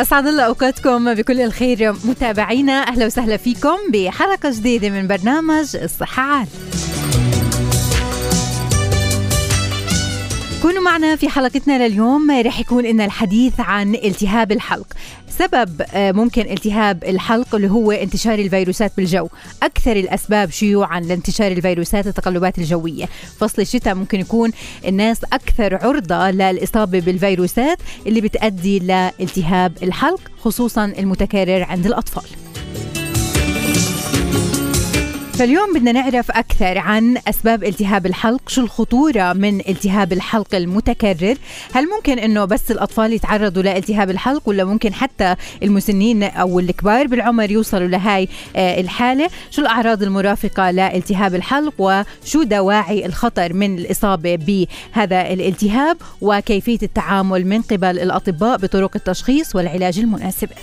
أسعد الله أوقاتكم بكل الخير. متابعينا أهلا وسهلا فيكم بحلقة جديدة من برنامج الصحة عال. كونوا معنا في حلقتنا لليوم رح يكون لنا الحديث عن التهاب الحلق. سبب آه، ممكن التهاب الحلق اللي هو انتشار الفيروسات بالجو. أكثر الأسباب شيوعا لانتشار الفيروسات التقلبات الجوية. فصل الشتاء ممكن يكون الناس أكثر عرضة للإصابة بالفيروسات اللي بتؤدي لالتهاب الحلق خصوصا المتكرر عند الأطفال. فاليوم بدنا نعرف أكثر عن أسباب التهاب الحلق شو الخطورة من التهاب الحلق المتكرر؟ هل ممكن أنه بس الأطفال يتعرضوا لالتهاب الحلق ولا ممكن حتى المسنين أو الكبار بالعمر يوصلوا لهاي آه، الحالة؟ شو الأعراض المرافقة لالتهاب الحلق وشو دواعي الخطر من الإصابة بهذا الالتهاب؟ وكيفية التعامل من قبل الأطباء بطرق التشخيص والعلاج المناسبة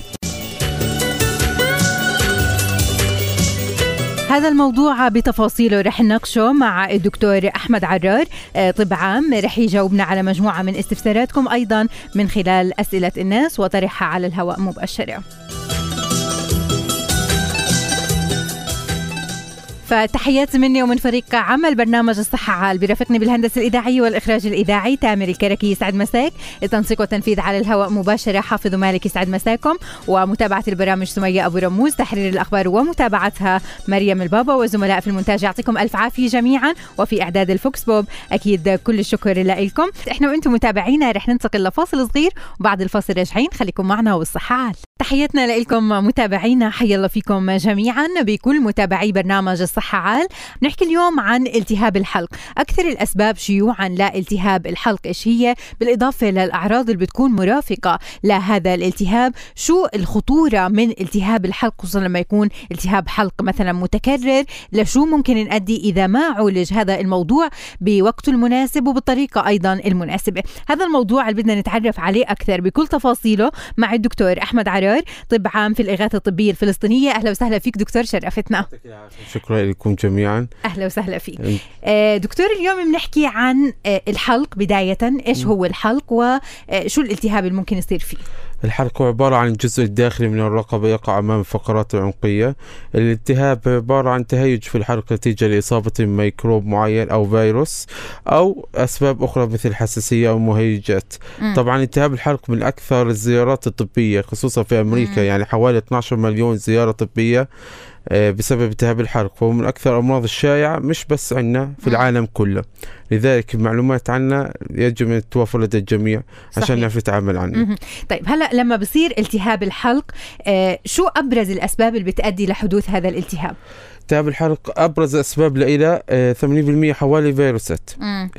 هذا الموضوع بتفاصيله رح نناقشه مع الدكتور أحمد عرار آه، طب عام. رح يجاوبنا على مجموعة من استفساراتكم أيضا من خلال أسئلة الناس وطرحها على الهواء مباشرة. فتحيات مني ومن فريق عمل برنامج الصحة عال. برافقني بالهندسة الإذاعية والإخراج الإذاعي تامر الكركي يسعد مساك. التنسيق والتنفيذ على الهواء مباشرة حافظ مالك يسعد مساكم. ومتابعة البرامج سمية أبو رموز تحرير الأخبار ومتابعتها مريم البابا وزملاء في المونتاج. يعطيكم ألف عافية جميعا. وفي إعداد ال vox pop أكيد كل الشكر لكم إحنا وأنتم متابعينا رح ننتقل لفاصل صغير. وبعد الفاصل راجعين خليكم معنا والصحة عال. تحياتنا لكم متابعينا حيا الله فيكم جميعا. بكل متابعي برنامج الصحة عال. نحكي اليوم عن التهاب الحلق. أكثر الأسباب شيوعا لالتهاب الحلق إيش هي؟ بالإضافة للأعراض اللي بتكون مرافقة لهذا الالتهاب. شو الخطورة من التهاب الحلق خصوصا لما يكون التهاب حلق مثلا متكرر؟ لشو ممكن نؤدي إذا ما عولج هذا الموضوع بوقته المناسب وبالطريقة أيضا المناسبة؟ هذا الموضوع اللي بدنا نتعرف عليه أكثر بكل تفاصيله مع الدكتور أحمد عرار طب عام في الإغاثة الطبية الفلسطينية. أهلا وسهلا فيك دكتور شرفتنا. شكرا لكم جميعا. أهلا وسهلا فيك. آه، دكتور اليوم بنحكي عن آه، الحلق بدايه. إيش هو الحلق وشو الالتهاب اللي ممكن يصير فيه؟ الحلق هو عبارة عن الجزء الداخلي من الرقبة يقع أمام الفقرات العنقية. الالتهاب عبارة عن تهيج في الحلق نتيجة لإصابة ميكروب معين أو فيروس أو أسباب أخرى مثل حساسية أو مهيجات. مم. طبعا التهاب الحلق من أكثر الزيارات الطبية خصوصا في أمريكا مم. يعني حوالي 12 مليون زيارة طبية. آه، بسبب التهاب الحلق وهو من أكثر الأمراض الشائعة مش بس عندنا في مم. العالم كله لذلك المعلومات عنها يجب أن تتوفر لدى الجميع عشان صحيح. نعرف نتعامل عنها. طيب هلا لما بصير التهاب الحلق آه، شو أبرز الأسباب اللي بتؤدي لحدوث هذا الالتهاب؟ التهاب الحلق أبرز اسباب لإله آه، 80% حوالي فيروسات.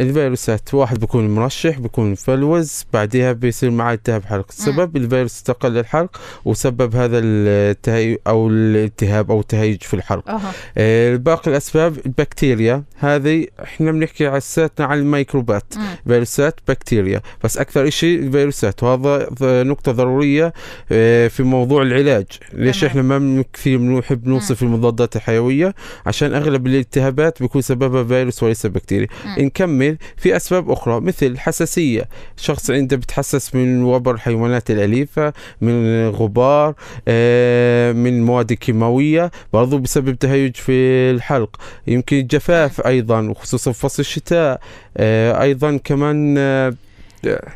الفيروسات واحد بيكون مرشح بيكون مفلوز بعدها بيصير معاه التهاب حلق. السبب الفيروس استقل الحلق وسبب هذا التهيج أو الالتهاب أو التهيج في الحلق. آه، باقي الأسباب البكتيريا هذه إحنا بنحكي على اساساتنا عن الميكروبات. فيروسات بكتيريا. بس أكثر شيء الفيروسات وهذا ض- نقطة ضرورية آه، في موضوع العلاج. ليش. إحنا ما كثير بنحب نوصف المضادات الحيوية؟ عشان أغلب الالتهابات بيكون سببها فيروس وليس بكتيريا. نكمل في أسباب أخرى مثل الحساسيه شخص عنده بتحسس من وبر الحيوانات الأليفة من غبار آه، من مواد كيماوية برضو بسبب تهيج في الحلق. يمكن الجفاف أيضا وخصوصا في فصل الشتاء. آه، أيضا كمان آه،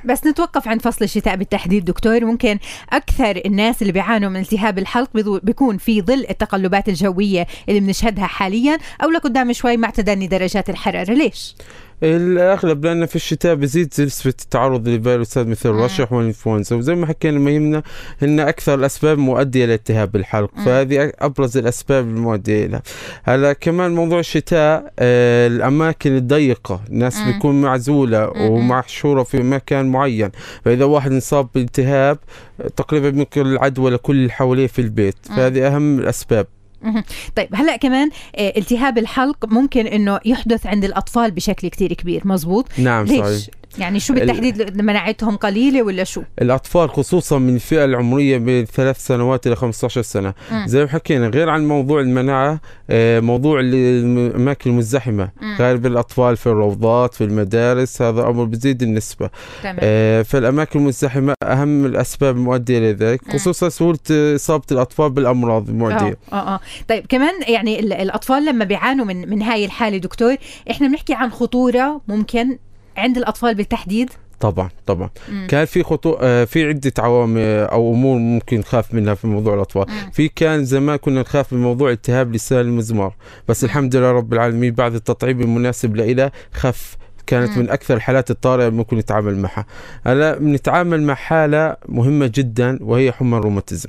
بس نتوقف عند فصل الشتاء بالتحديد دكتور. ممكن أكثر الناس اللي بيعانوا من التهاب الحلق بيكون في ظل التقلبات الجوية اللي بنشهدها حاليا أو لقدام شوي مع تدني درجات الحرارة. ليش؟ الأغلب لأن في الشتاء بزيد نسبه التعرض لفيروسات مثل الرشح والإنفلونزا وزي ما حكينا ما يهمنا إن أكثر الأسباب مؤدية لالتهاب الحلق فهذه أبرز الأسباب المؤدية لها هلا كمان موضوع الشتاء آه الأماكن الضيقة الناس بيكون معزولة ومحشورة في مكان معين فإذا واحد انصاب بالتهاب تقريبا ممكن العدوى لكل اللي حواليه في البيت فهذه أهم الأسباب. طيب هلا كمان آه، التهاب الحلق ممكن إنه يحدث عند الأطفال بشكل كتير كبير مزبوط؟ نعم ليش؟ صحيح. يعني شو بالتحديد مناعتهم قليلة ولا شو؟ الأطفال خصوصا من الفئة العمرية من ثلاث سنوات إلى 15 سنة مم. زي ما حكينا غير عن موضوع المناعة آه، موضوع الأماكن المزدحمة مم. غالب الاطفال في الروضات في المدارس هذا أمر بزيد النسبة تمام آه، فالأماكن المزدحمة أهم الأسباب المؤديه لذلك. خصوصا سهولة إصابة الأطفال بالأمراض المؤديه آه آه طيب كمان يعني ال- الأطفال لما بيعانوا من من هاي الحالة دكتور إحنا بنحكي عن خطورة ممكن عند الأطفال بالتحديد طبعا طبعا مم. كان في خطو آه، في عدة عوامل أو أمور ممكن نخاف منها في موضوع الأطفال مم. في كان زمان كنا نخاف من موضوع التهاب لسان المزمار بس الحمد لله رب العالمين بعد التطعيم المناسب لإله خف كانت مم. من أكثر الحالات الطارئة اللي ممكن نتعامل معها هلا بنتعامل مع حالة مهمة جدا وهي حمى الروماتيزم.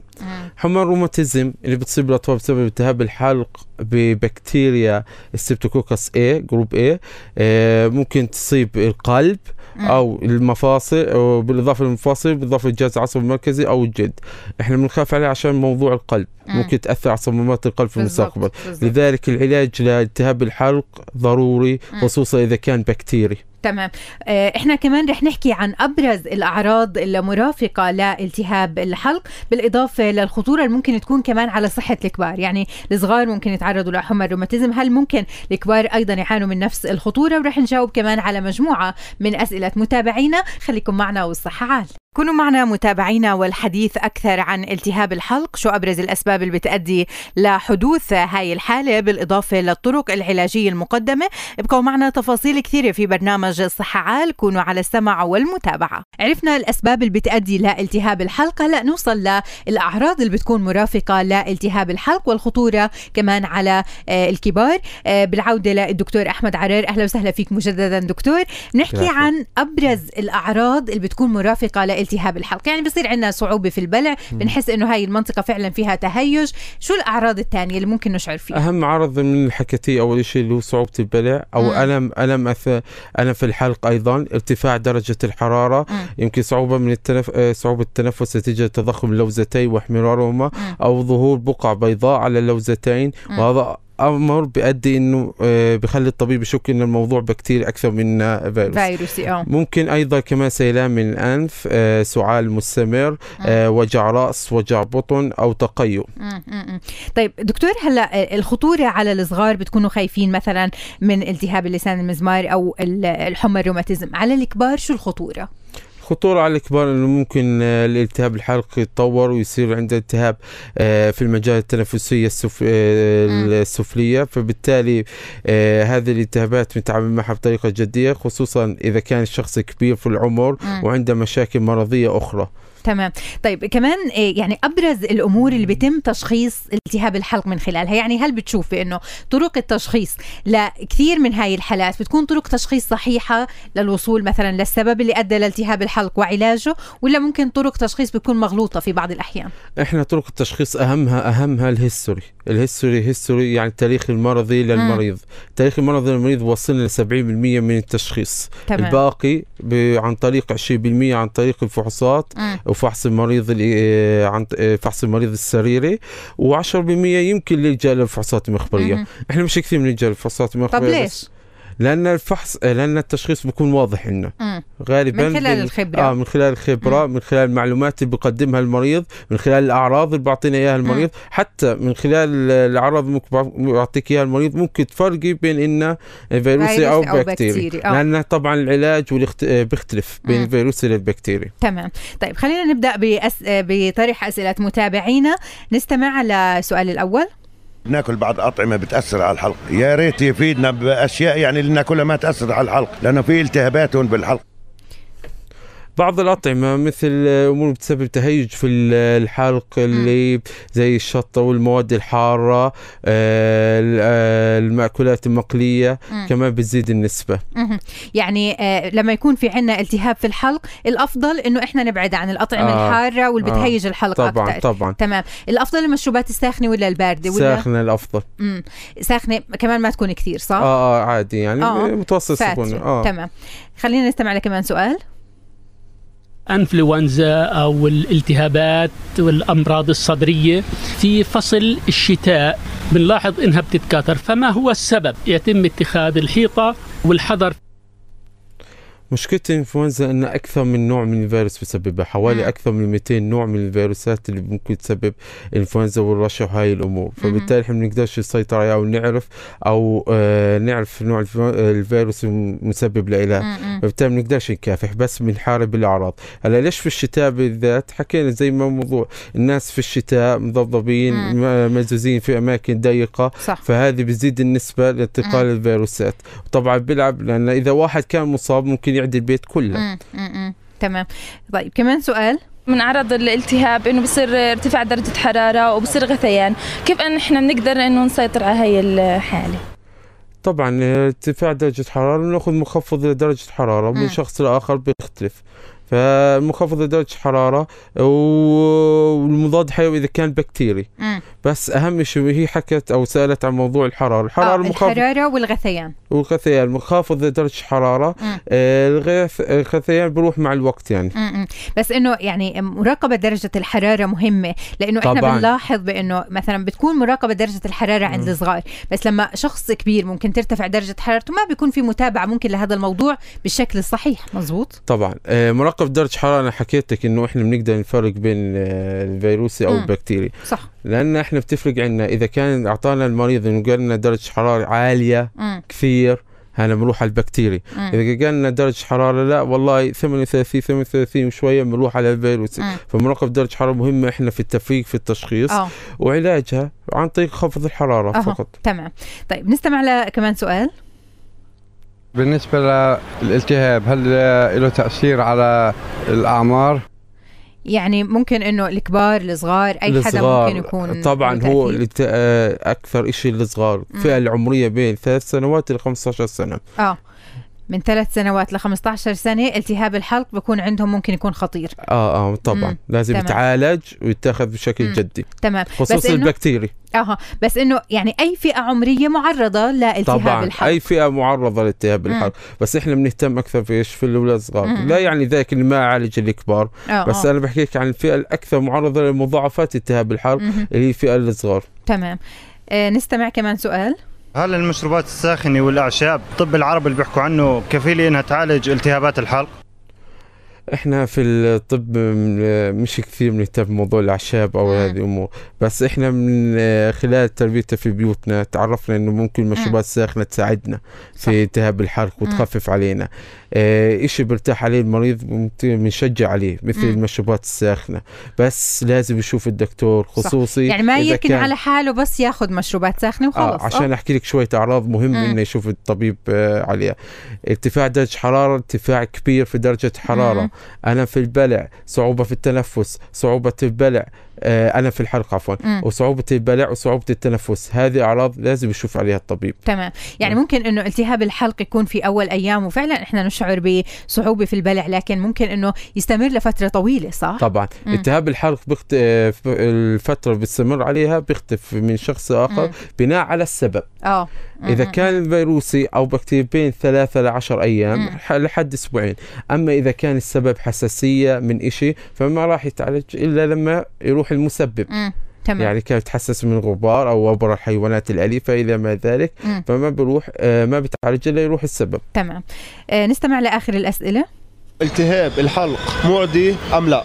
حمى الروماتيزم اللي بتصيب الأطفال بسبب التهاب الحلق ببكتيريا ال Streptococcus A group A آه، ممكن تصيب القلب. أو المفاصل أو بالإضافة للمفاصل بالإضافة للجهاز العصبي المركزي أو الجلد إحنا بنخاف عليه عشان موضوع القلب مم. ممكن تأثر على صمامات القلب في المستقبل. لذلك العلاج لالتهاب الحلق ضروري. خصوصا إذا كان بكتيري تمام. آه، إحنا كمان رح نحكي عن أبرز الأعراض المرافقه لالتهاب الحلق بالإضافة للخطورة اللي ممكن تكون كمان على صحة الكبار. يعني الصغار ممكن يتعرضوا لحمى الروماتيزم هل ممكن الكبار أيضا يعانوا من نفس الخطورة؟ ورح نجاوب كمان على مجموعة من أسئلة متابعينا. خليكم معنا والصحة عال. كونوا معنا متابعينا والحديث أكثر عن التهاب الحلق شو أبرز الأسباب اللي بتأدي لحدوث هاي الحالة بالإضافة للطرق العلاجية المقدمة؟ ابقوا معنا تفاصيل كثيرة في برنامج الصحة عال كونوا على السمع والمتابعة. عرفنا الأسباب اللي بتأدي لالتهاب الحلق هلأ نوصل للأعراض اللي بتكون مرافقة لالتهاب الحلق والخطورة كمان على آه، الكبار. آه، بالعودة للدكتور أحمد عرير أهلا وسهلا فيك مجددا دكتور. نحكي. عن أبرز الأعراض اللي بتكون مرافقة لالتهاب الحلق يعني بصير عندنا صعوبة في البلع بنحس إنه هاي المنطقة فعلا فيها تهيج شو الأعراض الثانية اللي ممكن نشعر فيها أهم عرض من حكيتيه أول شيء اللي هو صعوبة البلع أو مم. ألم ألم أث... ألم في الحلق أيضا ارتفاع درجة الحرارة مم. يمكن صعوبة من التنف... آه، صعوبة التنفس نتيجه تضخم اللوزتين واحمرارهما. أو ظهور بقع بيضاء على اللوزتين. وهذا أمر بيؤدي إنه آه، بخلي الطبيب يشك ان الموضوع بكتيري أكثر من آه، فيروس. فيروسي آه. ممكن أيضا كمان سيلان من الأنف آه، سعال مستمر وجع رأس وجع بطن أو تقيؤ. طيب دكتور هلأ الخطورة على الصغار بتكونوا خايفين مثلا من التهاب اللسان المزمار أو ال- الحمى الروماتيزم. على الكبار شو الخطورة؟ خطورة على الكبار إنه ممكن آه، الالتهاب الحلقي يتطور ويصير عنده التهاب آه، في المجال التنفسية السف... آه،. السفلية فبالتالي هذه الالتهابات بنتعامل معها بطريقة جدية خصوصا إذا كان الشخص كبير في العمر. وعنده مشاكل مرضية أخرى تمام. طيب كمان إيه، يعني أبرز الأمور اللي بيتم تشخيص التهاب الحلق من خلالها يعني هل بتشوفي إنه طرق التشخيص لكثير من هاي الحالات بتكون طرق تشخيص صحيحة للوصول مثلا للسبب اللي أدى لالتهاب الحلق وعلاجه ولا ممكن طرق تشخيص بتكون مغلوطة في بعض الأحيان؟ إحنا طرق التشخيص أهمها أهمها ال history. ال history history يعني التاريخ المرضي للمريض. التاريخ المرضي للمريض وصلنا ل 70% من التشخيص. تمام. الباقي عن طريق 20% عن طريق الفحوصات. وفحص المريض آه، عن آه، فحص المريض السريري و10% يمكن للجا للفحوصات المخبرية. إحنا مش كثير بنلجا للفحوصات المخبرية طب ليش؟ لأن الفحص لأن التشخيص بيكون واضح مم. غالبا من خلال الخبرة. آه من خلال الخبرة من خلال المعلومات اللي بيقدمها المريض من خلال الأعراض اللي بيعطينا إياها المريض. حتى من خلال الأعراض اللي ممكن بيعطيك إياها المريض ممكن تفرقي بين انه فيروسي أو أو بكتيري. آه. لأن طبعا العلاج والاخت... بيختلف بين مم. الفيروسي للبكتيري تمام. طيب خلينا نبدأ بأس... بطرح أسئلة متابعينا. نستمع للسؤال الأول. ناكل بعض أطعمة بتأثر على الحلق. يا ريت يفيدنا بأشياء يعني اللي ناكلها ما تأثر على الحلق لأنه في التهابات بالحلق. بعض الأطعمة مثل أمور بتسبب تهيج في ال- الحلق اللي زي الشطة والمواد الحارة آه، ال- آه، المأكولات المقلية. كمان بتزيد النسبة. يعني آه لما يكون في عنا التهاب في الحلق الأفضل إنه إحنا نبعد عن الأطعمة آه. الحارة واللي آه. بتهيج الحلق طبعا أكثر طبعا تمام الأفضل المشروبات الساخنة ولا الباردة ولا ساخنة الأفضل مم. ساخنة كمان ما تكون كثير صح آه آه عادي يعني آه. متوسط فاترة. سخونة آه تمام خلينا نستمع لكمان سؤال انفلونزا أو الالتهابات والامراض الصدرية في فصل الشتاء. بنلاحظ انها بتتكاثر. فما هو السبب؟ يتم اتخاذ الحيطة والحذر مشكلة الإنفلونزا إن أكثر من نوع من الفيروس بسببها حوالي مم. أكثر من 200 نوع من الفيروسات اللي ممكن تسبب الانفلونزا والرشح وهاي الأمور. فبالتالي إحنا ما بنقدرش نسيطر عليها أو نعرف أو آه نعرف نوع الف- الفيروس المسبب لها. فبالتالي ما بنقدرش نكافح بس بنحارب الاعراض هلا ليش في الشتاء بالذات؟ حكينا زي ما موضوع. الناس في الشتاء مضبضبين مزوزين في أماكن ضيقة. صح. فهذه بتزيد النسبة لانتقال الفيروسات. وطبعا بيلعب لأن إذا واحد كان مصاب ممكن يعدي البيت كله مم. مم. تمام طيب كمان سؤال من أعراض الالتهاب إنه بصير ارتفاع درجة حرارة وبصير غثيان كيف إن إحنا بنقدر إنه نسيطر على هي الحالة طبعا ارتفاع درجة حرارة بنأخذ مخفض لدرجة حرارة. من شخص لآخر بيختلف فمخفض لدرجة حرارة و- والمضاد حيوي إذا كان بكتيري. بس أهم شيء هي حكت أو سألت عن موضوع الحرارة آه الحرارة المخفض الحرارة والغثيان والغثيان لدرجة حرارة مم. آه، الغث- الغثيان بيروح مع الوقت يعني م-م. بس إنه يعني مراقبة درجة الحرارة مهمة لإنه إحنا طبعاً. بنلاحظ بإنه مثلا بتكون مراقبة درجة الحرارة عند. الصغار بس لما شخص كبير ممكن ترتفع درجة حرارته ما بيكون في متابعة ممكن لهذا الموضوع بالشكل الصحيح مزبوط طبعا آه، مراقبة درجة حرارة أنا حكيت لك إنه إحنا بنقدر نفرق بين آه، الفيروسي أو مم. البكتيري صح. لأن إحنا بتفرق عنا إذا كان أعطانا المريض إنه قال لنا درجة حرارة عالية م- كثير هنا بنروح على البكتيري م- إذا قال لنا درجة حرارة لا والله 38 38 وشوية بنروح على الفيروسي م. فمراقبة درجة حرارة مهمة إحنا في التفريق في التشخيص آه. وعلاجها عن طريق خفض الحرارة أها. فقط. تمام. طيب نستمع لكمان سؤال. بالنسبة للالتهاب هل له تأثير على الأعمار؟ يعني ممكن إنه الكبار الصغار أي حدا الصغار ممكن يكون طبعا له هو آه، أكثر شيء الصغار الفئه العمرية بين ثلاث سنوات ل 15 سنة. آه. من ثلاث سنوات ل 15 سنة التهاب الحلق بيكون عندهم ممكن يكون خطير. آه آه طبعا. مم. لازم تمام. يتعالج ويتاخذ بشكل مم. جدي. تمام. خصوصا إنه- البكتيري أها. بس إنه يعني أي فئة عمرية معرضة لالتهاب طبعا. الحلق. أي فئة معرضة لالتهاب. الحلق. بس إحنا بنهتم أكثر في إيش؟ في الأولاد الصغار. لا يعني ذاك اللي ما يعالج الكبار. آه بس آه. أنا بحكيك عن الفئة الأكثر معرضة لمضاعفات التهاب الحلق. اللي هي الفئه الصغار. تمام. آه نستمع كمان سؤال. هل المشروبات الساخنة والأعشاب الطب العربي اللي بيحكوا عنه كفيلة إنها تعالج التهابات الحلق؟ إحنا في الطب مش كثير بنهتم بموضوع الأعشاب أو مم. هذه الأمور بس إحنا من آه، خلال تربيتنا في بيوتنا تعرفنا إنه ممكن المشروبات الساخنه تساعدنا صح. في التهاب الحلق مم. وتخفف علينا آه إشي برتاح عليه المريض بنشجع عليه مثل. المشروبات الساخنة بس لازم يشوف الدكتور خصوصي يعني ما يركن على حاله بس ياخذ مشروبات ساخنة وخلص آه عشان أحكي لك شوية أعراض مهم. إنه يشوف الطبيب آه عليها ارتفاع درجة حرارة ارتفاع كبير في درجة حرارة ألم في البلع صعوبة في التنفس صعوبة البلع آه، ألم في الحلق عفوا مم. وصعوبة البلع وصعوبة التنفس هذه أعراض لازم يشوف عليها الطبيب تمام يعني ممكن إنه التهاب الحلق يكون في أول أيام وفعلا إحنا نشعر بصعوبة في البلع لكن ممكن إنه يستمر لفترة طويلة صح طبعا مم. التهاب الحلق بخت... آه، اللي بتستمر عليها بيختلف من شخص لآخر مم. بناء على السبب آه إذا مم. كان فيروسي أو بكتيري بين ثلاثة لعشر. ح- لحد أسبوعين أما إذا كان السبب حساسية من إشي فما راح يتعالج إلا لما يروح المسبب مم. تمام يعني كان يتحسس من غبار أو وبر الحيوانات الأليفة إلى ما ذلك مم. فما بيروح آه، ما بتعالج إلا يروح السبب تمام آه نستمع لآخر الأسئلة التهاب الحلق معدي أم لا؟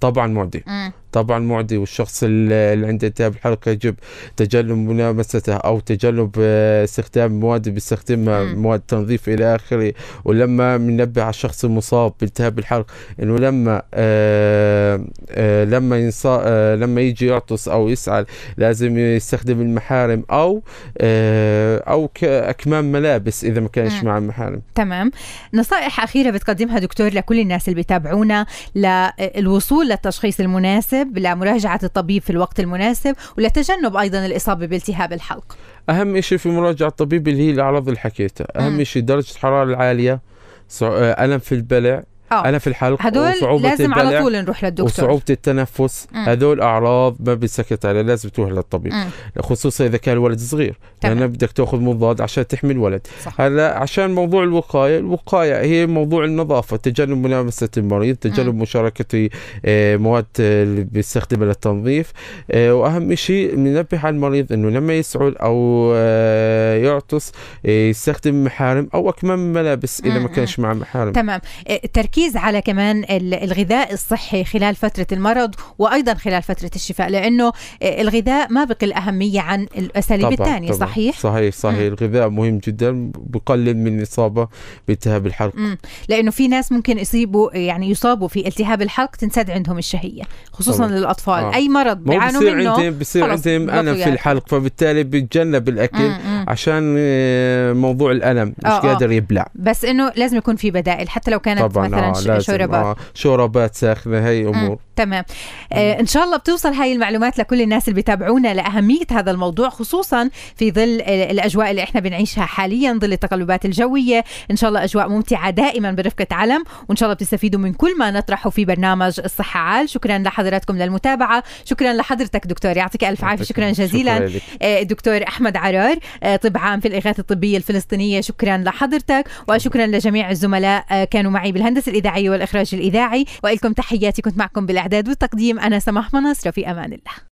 طبعا معدي مم. طبعا معدي والشخص اللي عنده التهاب الحلق يجب تجنب ملامسته أو تجنب آه، استخدام مواد بيستخدمها. مواد تنظيف إلى آخره ولما بننبه على الشخص المصاب بالتهاب الحلق إنه لما آه آه لما ينصا آه لما يجي يعطس أو يسعل لازم يستخدم المحارم أو أو أكمام ملابس إذا ما كانش. مع المحارم تمام نصائح أخيرة بتقدمها دكتور لكل الناس اللي بيتابعونا للوصول للتشخيص المناسب لمراجعة الطبيب في الوقت المناسب ولتجنب أيضا الإصابة بالتهاب الحلق أهم شيء في مراجعة الطبيب اللي هي الأعراض اللي حكيتها مم. اهم شيء درجة الحرارة العالية صع- آه، ألم في البلع آه. الم في الحلق هدول وصعوبة لازم البلع على طول نروح للدكتور وصعوبة التنفس مم. هذول أعراض ما بنسكت عليها لازم تروح للطبيب مم. خصوصا إذا كان الولد صغير تمام. لأن بدك تأخذ مضاد عشان تحمي الولد. هلا عشان موضوع الوقاية الوقاية هي موضوع النظافة تجنب ملامسة المريض تجنب مم. مشاركة آه، مواد آه، اللي بيستخدمها للتنظيف آه، وأهم شيء ننبه على المريض إنه لما يسعل أو آه، يعطس يستخدم محارم أو أكمام ملابس إذا مم. ما كانش مع محارم تمام آه، التركيز على كمان ال- الغذاء الصحي خلال فترة المرض وأيضا خلال فترة الشفاء لأنه الغذاء ما بقل أهمية عن الأساليب الثانية. صحيح؟ صحيح صحيح مم. الغذاء مهم جدا بقلل من الإصابة بالتهاب الحلق مم. لأنه في ناس ممكن يصيبوا يعني يصابوا في التهاب الحلق تنسد عندهم الشهية خصوصا طبعاً. للاطفال آه. أي مرض بيعانوا بصير منه عندهم بصير عندهم بطيئات. في الحلق فبالتالي بيتجنب الأكل مم، مم. عشان آه، موضوع الألم مش آه، آه. قادر يبلع. بس إنه لازم يكون في بدائل حتى لو كانت طبعا مثلا آه شوربات آه شوربات ساخنة هي مم. أمور. تمام. آه إن شاء الله بتوصل هاي المعلومات لكل الناس اللي بيتابعونا لأهمية هذا الموضوع خصوصا في ظل الأجواء اللي إحنا بنعيشها حاليا ظل التقلبات الجوية. إن شاء الله أجواء ممتعة دائما برفقة علم وإن شاء الله بتستفيدوا من كل ما نطرحه في برنامج الصحة عال. شكرا لحضراتكم للمتابعة. شكرا لحضرتك دكتور يعطيك ألف عافية. شكرا جزيلا. شكرا. آه، الدكتور أحمد عرار. طب عام في الإغاثة الطبية الفلسطينية. شكرا لحضرتك وشكرا لجميع الزملاء آه، كانوا معي بالهندسة الإذاعية والإخراج الإذاعي. وإلكم تحياتي كنت معكم بالإعداد والتقديم أنا سماح مناصر في أمان الله.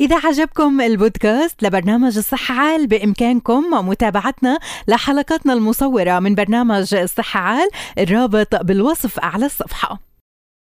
إذا عجبكم البودكاست لبرنامج الصحة عال بإمكانكم متابعتنا لحلقاتنا المصورة من برنامج الصحة عال الرابط بالوصف أعلى الصفحة.